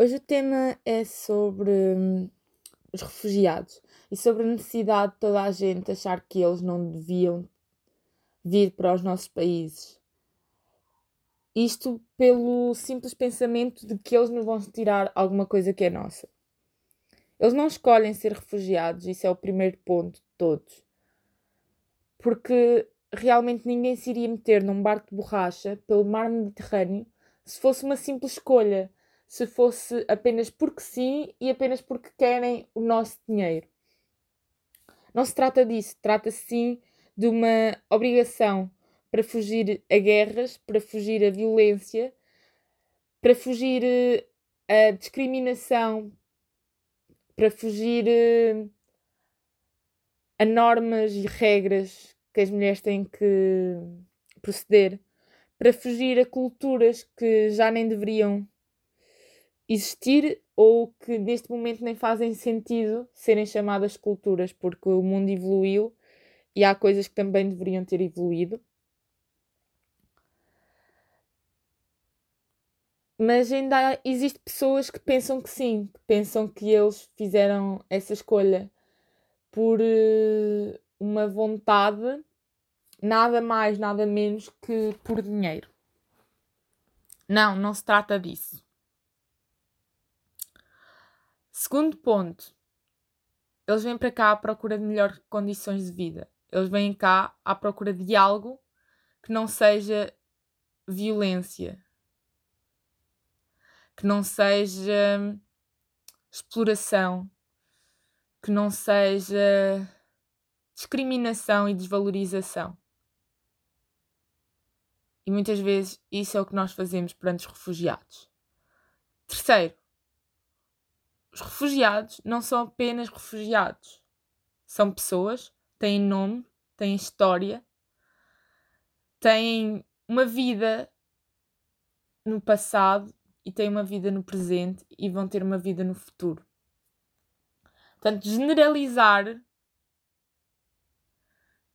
Hoje o tema é sobre hum, os refugiados e sobre a necessidade de toda a gente achar que eles não deviam vir para os nossos países. Isto pelo simples pensamento de que eles nos vão tirar alguma coisa que é nossa. Eles não escolhem ser refugiados, isso é o primeiro ponto de todos. Porque realmente ninguém se iria meter num barco de borracha pelo mar Mediterrâneo se fosse uma simples escolha se fosse apenas porque sim e apenas porque querem o nosso dinheiro. Não se trata disso, trata-se sim de uma obrigação para fugir a guerras, para fugir a violência, para fugir eh, a discriminação, para fugir eh, a normas e regras que as mulheres têm que proceder, para fugir a culturas que já nem deveriam existir ou que neste momento nem fazem sentido serem chamadas culturas, porque o mundo evoluiu e há coisas que também deveriam ter evoluído. Mas ainda existem pessoas que pensam que sim, que pensam que eles fizeram essa escolha por uh, uma vontade, nada mais, nada menos que por dinheiro. Não, não se trata disso. Segundo ponto, eles vêm para cá à procura de melhores condições de vida. Eles vêm cá à procura de algo que não seja violência, que não seja exploração, que não seja discriminação e desvalorização. E muitas vezes isso é o que nós fazemos perante os refugiados. Terceiro, os refugiados não são apenas refugiados. São pessoas, têm nome, têm história, têm uma vida no passado e têm uma vida no presente e vão ter uma vida no futuro. Portanto, generalizar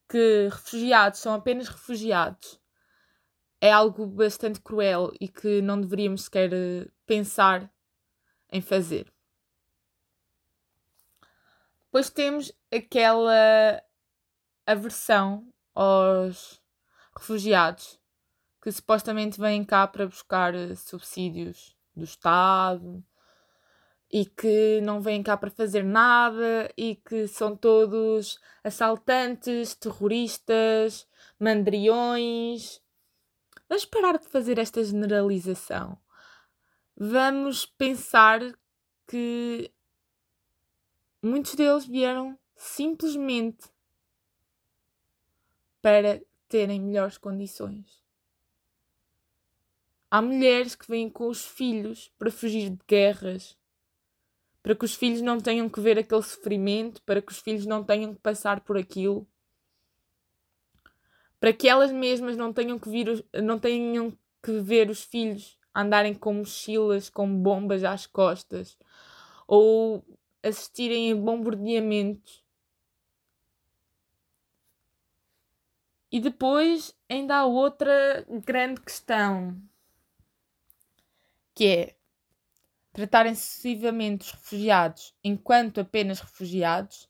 que refugiados são apenas refugiados é algo bastante cruel e que não deveríamos sequer pensar em fazer. Depois temos aquela aversão aos refugiados que supostamente vêm cá para buscar eh, subsídios do Estado e que não vêm cá para fazer nada e que são todos assaltantes, terroristas, mandriões. Vamos parar de fazer esta generalização. Vamos pensar que Muitos deles vieram simplesmente para terem melhores condições. Há mulheres que vêm com os filhos para fugir de guerras, para que os filhos não tenham que ver aquele sofrimento, para que os filhos não tenham que passar por aquilo, para que elas mesmas não tenham que, vir, não tenham que ver os filhos andarem com mochilas, com bombas às costas, ou assistirem a bombardeamentos. E depois ainda há outra grande questão, que é tratarem sucessivamente os refugiados enquanto apenas refugiados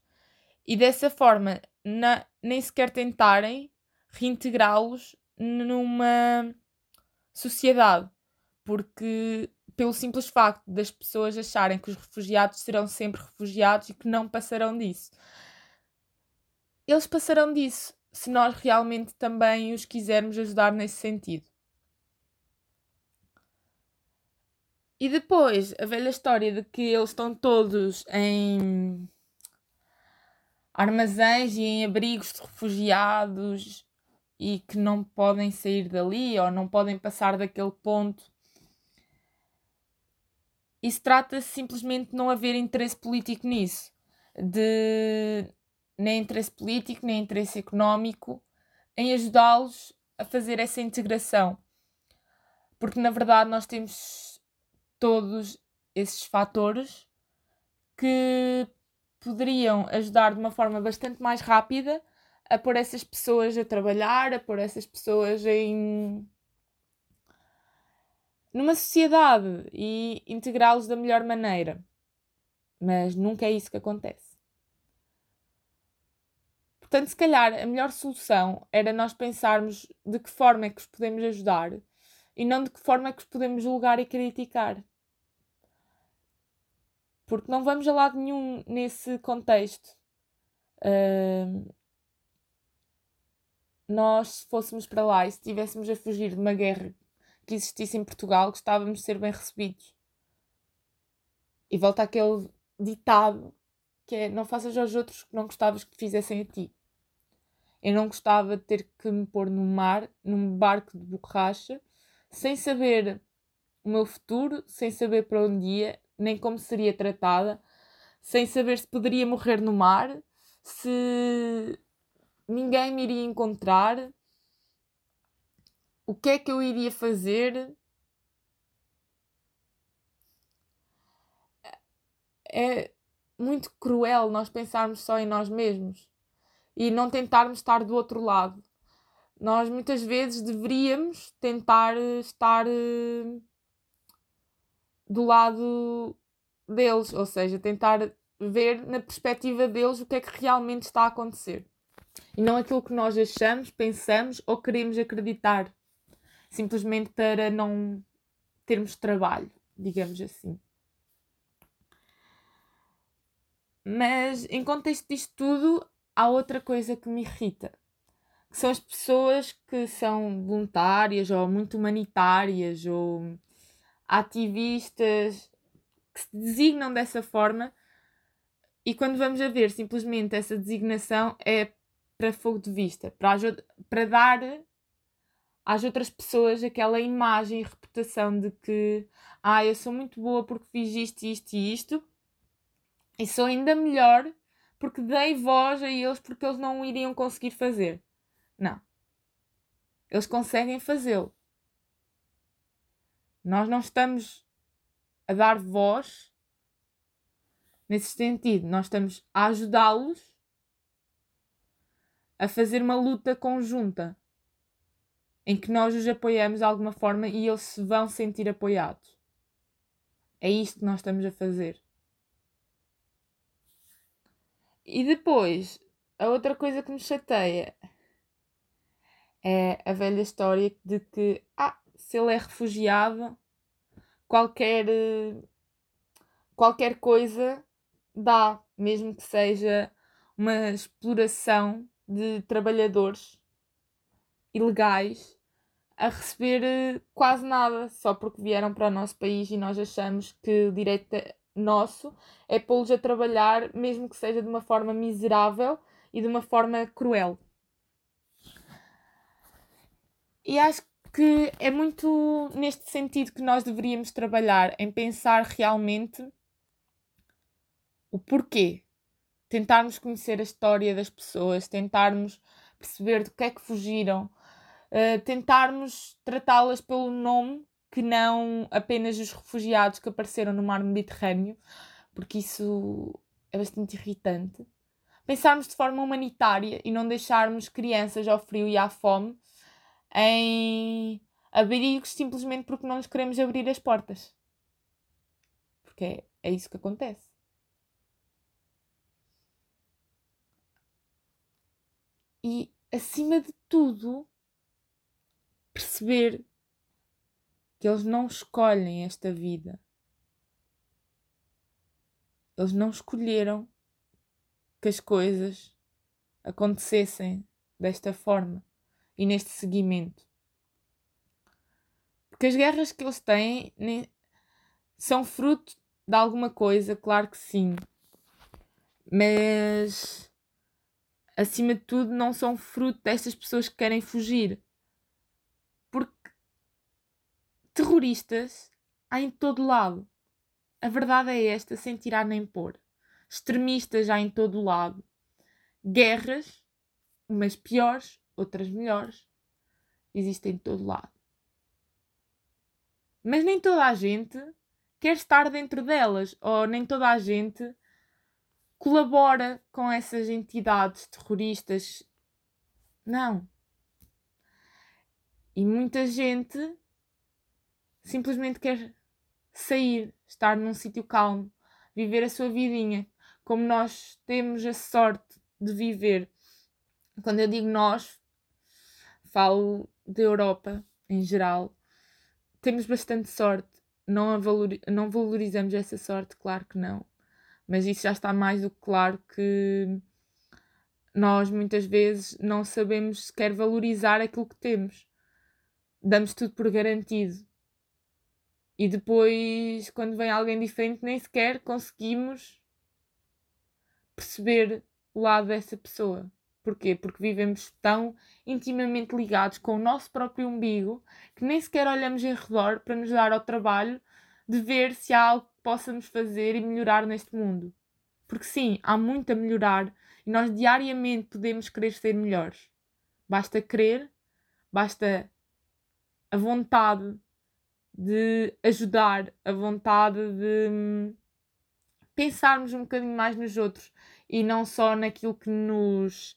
e dessa forma na, nem sequer tentarem reintegrá-los numa sociedade, porque pelo simples facto das pessoas acharem que os refugiados serão sempre refugiados e que não passarão disso. Eles passarão disso se nós realmente também os quisermos ajudar nesse sentido. E depois, a velha história de que eles estão todos em armazéns e em abrigos de refugiados e que não podem sair dali ou não podem passar daquele ponto isso trata-se simplesmente de não haver interesse político nisso. De nem interesse político, nem interesse económico em ajudá-los a fazer essa integração. Porque na verdade nós temos todos esses fatores que poderiam ajudar de uma forma bastante mais rápida a pôr essas pessoas a trabalhar, a pôr essas pessoas em numa sociedade e integrá-los da melhor maneira. Mas nunca é isso que acontece. Portanto, se calhar a melhor solução era nós pensarmos de que forma é que os podemos ajudar e não de que forma é que os podemos julgar e criticar. Porque não vamos a lado nenhum nesse contexto. Uh, nós, se fôssemos para lá e se estivéssemos a fugir de uma guerra que existisse em Portugal, gostávamos de ser bem recebidos. E volta aquele ditado que é: não faças aos outros que não gostavas que fizessem a ti. Eu não gostava de ter que me pôr no mar, num barco de borracha, sem saber o meu futuro, sem saber para onde ia, nem como seria tratada, sem saber se poderia morrer no mar, se ninguém me iria encontrar, o que é que eu iria fazer? É muito cruel nós pensarmos só em nós mesmos e não tentarmos estar do outro lado. Nós muitas vezes deveríamos tentar estar eh, do lado deles, ou seja, tentar ver na perspectiva deles o que é que realmente está a acontecer e não aquilo que nós achamos, pensamos ou queremos acreditar, simplesmente para não termos trabalho, digamos assim. Mas em contexto disto tudo, há outra coisa que me irrita, que são as pessoas que são voluntárias ou muito humanitárias ou ativistas que se designam dessa forma e quando vamos a ver simplesmente essa designação é para fogo de vista, para, para dar às outras pessoas aquela imagem e reputação de que ah, eu sou muito boa porque fiz isto, isto e isto, e sou ainda melhor porque dei voz a eles porque eles não iriam conseguir fazer. Não. Eles conseguem fazê-lo. Nós não estamos a dar voz nesse sentido, nós estamos a ajudá-los a fazer uma luta conjunta em que nós os apoiamos de alguma forma e eles se vão sentir apoiados. É isto que nós estamos a fazer. E depois, a outra coisa que me chateia é a velha história de que, ah, se ele é refugiado, qualquer, qualquer coisa dá, mesmo que seja uma exploração de trabalhadores ilegais a receber eh, quase nada só porque vieram para o nosso país e nós achamos que o direito nosso é pô-los a trabalhar, mesmo que seja de uma forma miserável e de uma forma cruel. E acho que é muito neste sentido que nós deveríamos trabalhar, em pensar realmente o porquê tentarmos conhecer a história das pessoas, tentarmos perceber do que é que fugiram, uh, tentarmos tratá-las pelo nome que não apenas os refugiados que apareceram no mar Mediterrâneo, porque isso é bastante irritante. Pensarmos de forma humanitária e não deixarmos crianças ao frio e à fome em abrigos simplesmente porque não lhes queremos abrir as portas. Porque é, é isso que acontece. e, acima de tudo, perceber que eles não escolhem esta vida. Eles não escolheram que as coisas acontecessem desta forma e neste seguimento. Porque as guerras que eles têm são fruto de alguma coisa, claro que sim. Mas acima de tudo, não são fruto destas pessoas que querem fugir. Porque terroristas há em todo lado. A verdade é esta, sem tirar nem pôr. Extremistas há em todo lado. Guerras, umas piores, outras melhores, existem em todo lado. Mas nem toda a gente quer estar dentro delas, ou nem toda a gente colabora com essas entidades terroristas. Não. E muita gente simplesmente quer sair, estar num sítio calmo, viver a sua vidinha, como nós temos a sorte de viver. Quando eu digo nós, falo da Europa em geral, temos bastante sorte. Não, valori não valorizamos essa sorte, claro que não. Mas isso já está mais do que claro que nós muitas vezes não sabemos sequer valorizar aquilo que temos. Damos tudo por garantido. E depois, quando vem alguém diferente, nem sequer conseguimos perceber o lado dessa pessoa. Porquê? Porque vivemos tão intimamente ligados com o nosso próprio umbigo que nem sequer olhamos em redor para nos dar ao trabalho de ver se há algo que possamos fazer e melhorar neste mundo. Porque sim, há muito a melhorar e nós diariamente podemos querer ser melhores. Basta querer, basta a vontade de ajudar, a vontade de hum, pensarmos um bocadinho mais nos outros e não só naquilo que nos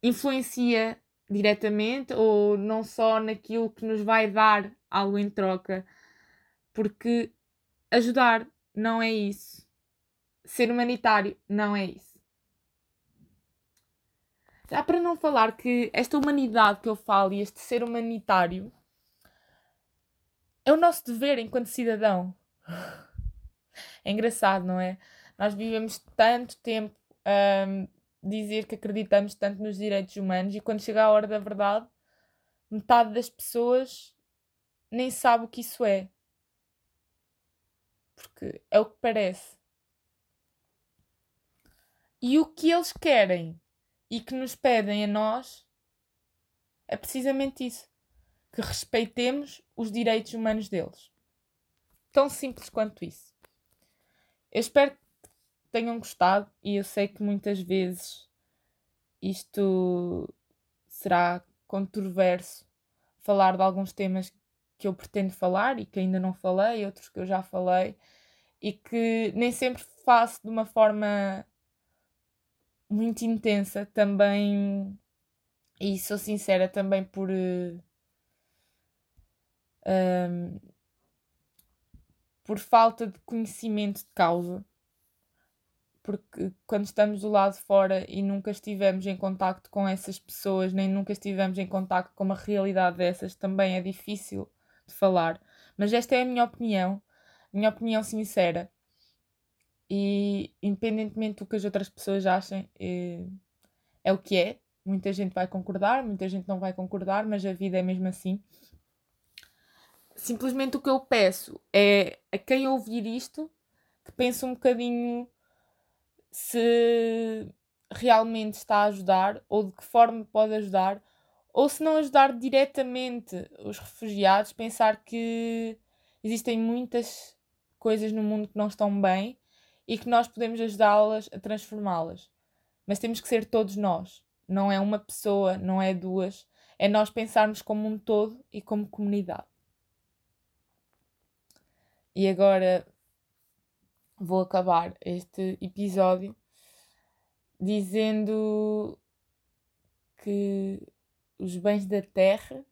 influencia diretamente ou não só naquilo que nos vai dar algo em troca, porque ajudar não é isso. Ser humanitário não é isso. Já para não falar que esta humanidade que eu falo e este ser humanitário é o nosso dever enquanto cidadão. É engraçado, não é? Nós vivemos tanto tempo a um, dizer que acreditamos tanto nos direitos humanos e quando chega a hora da verdade, metade das pessoas nem sabe o que isso é. Porque é o que parece. E o que eles querem e que nos pedem a nós é precisamente isso: que respeitemos os direitos humanos deles. Tão simples quanto isso. Eu espero que tenham gostado e eu sei que muitas vezes isto será controverso falar de alguns temas que eu pretendo falar e que ainda não falei, outros que eu já falei e que nem sempre faço de uma forma muito intensa também e sou sincera também por uh, um, por falta de conhecimento de causa porque quando estamos do lado de fora e nunca estivemos em contacto com essas pessoas, nem nunca estivemos em contacto com uma realidade dessas, também é difícil de falar. Mas esta é a minha opinião, minha opinião sincera. E independentemente do que as outras pessoas achem, é, é o que é. Muita gente vai concordar, muita gente não vai concordar, mas a vida é mesmo assim. Simplesmente o que eu peço é a quem ouvir isto que pense um bocadinho se realmente está a ajudar ou de que forma pode ajudar, ou se não ajudar diretamente os refugiados, pensar que existem muitas coisas no mundo que não estão bem e que nós podemos ajudá-las a transformá-las. Mas temos que ser todos nós, não é uma pessoa, não é duas, é nós pensarmos como um todo e como comunidade. E agora vou acabar este episódio dizendo que os bens da terra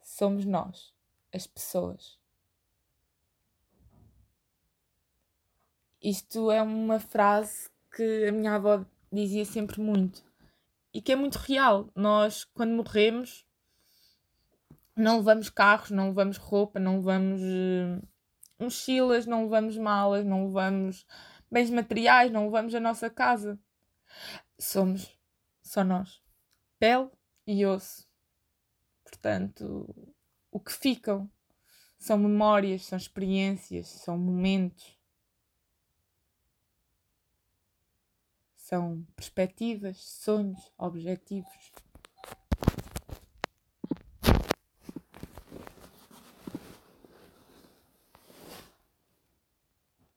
somos nós, as pessoas. Isto é uma frase que a minha avó dizia sempre muito e que é muito real. Nós, quando morremos, não levamos carros, não levamos roupa, não levamos uh, mochilas, não levamos malas, não levamos bens materiais, não levamos a nossa casa. Somos só nós. Pele e osso. Portanto, o que ficam são memórias, são experiências, são momentos. São perspectivas, sonhos, objetivos.